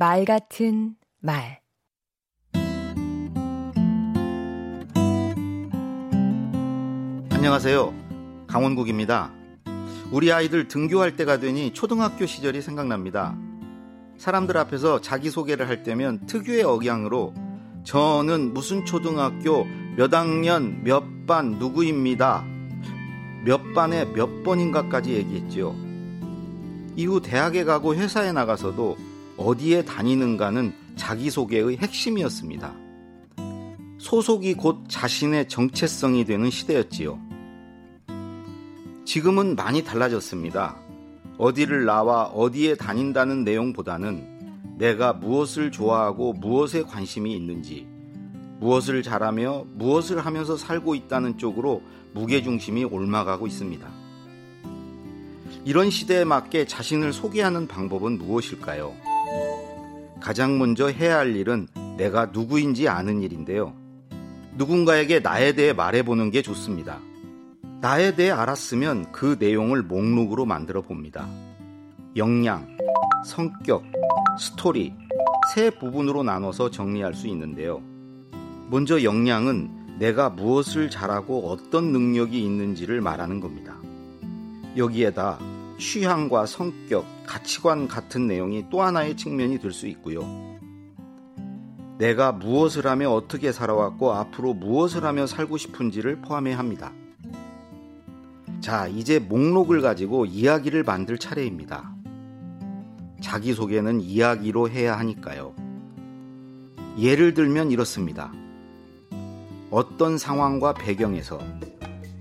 말 같은 말 안녕하세요. 강원국입니다. 우리 아이들 등교할 때가 되니 초등학교 시절이 생각납니다. 사람들 앞에서 자기소개를 할 때면 특유의 억양으로 저는 무슨 초등학교 몇 학년 몇 반 누구입니다. 몇 반에 몇 번인가까지 얘기했지요. 이후 대학에 가고 회사에 나가서도 어디에 다니는가는 자기소개의 핵심이었습니다. 소속이 곧 자신의 정체성이 되는 시대였지요. 지금은 많이 달라졌습니다. 어디를 나와 어디에 다닌다는 내용보다는 내가 무엇을 좋아하고 무엇에 관심이 있는지, 무엇을 잘하며 무엇을 하면서 살고 있다는 쪽으로 무게중심이 옮아가고 있습니다. 이런 시대에 맞게 자신을 소개하는 방법은 무엇일까요? 가장 먼저 해야 할 일은 내가 누구인지 아는 일인데요. 누군가에게 나에 대해 말해보는 게 좋습니다. 나에 대해 알았으면 그 내용을 목록으로 만들어 봅니다. 역량, 성격, 스토리, 세 부분으로 나눠서 정리할 수 있는데요. 먼저 역량은 내가 무엇을 잘하고 어떤 능력이 있는지를 말하는 겁니다. 여기에다 취향과 성격, 가치관 같은 내용이 또 하나의 측면이 될 수 있고요. 내가 무엇을 하며 어떻게 살아왔고 앞으로 무엇을 하며 살고 싶은지를 포함해야 합니다. 자, 이제 목록을 가지고 이야기를 만들 차례입니다. 자기소개는 이야기로 해야 하니까요. 예를 들면 이렇습니다. 어떤 상황과 배경에서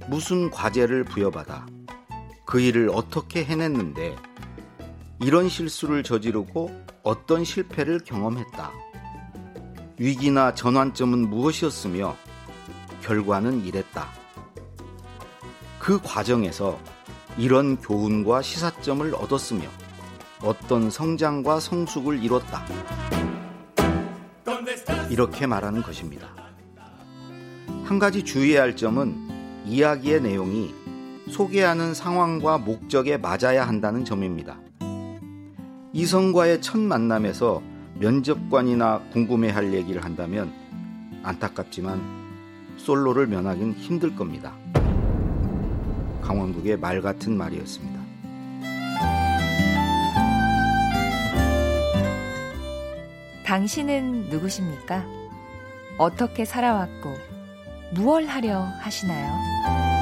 무슨 과제를 부여받아 그 일을 어떻게 해냈는데 이런 실수를 저지르고 어떤 실패를 경험했다. 위기나 전환점은 무엇이었으며 결과는 이랬다. 그 과정에서 이런 교훈과 시사점을 얻었으며 어떤 성장과 성숙을 이뤘다. 이렇게 말하는 것입니다. 한 가지 주의해야 할 점은 이야기의 내용이 소개하는 상황과 목적에 맞아야 한다는 점입니다. 이성과의 첫 만남에서 면접관이나 궁금해할 얘기를 한다면 안타깝지만 솔로를 면하긴 힘들 겁니다. 강원국의 말 같은 말이었습니다. 당신은 누구십니까? 어떻게 살아왔고 무얼 하려 하시나요?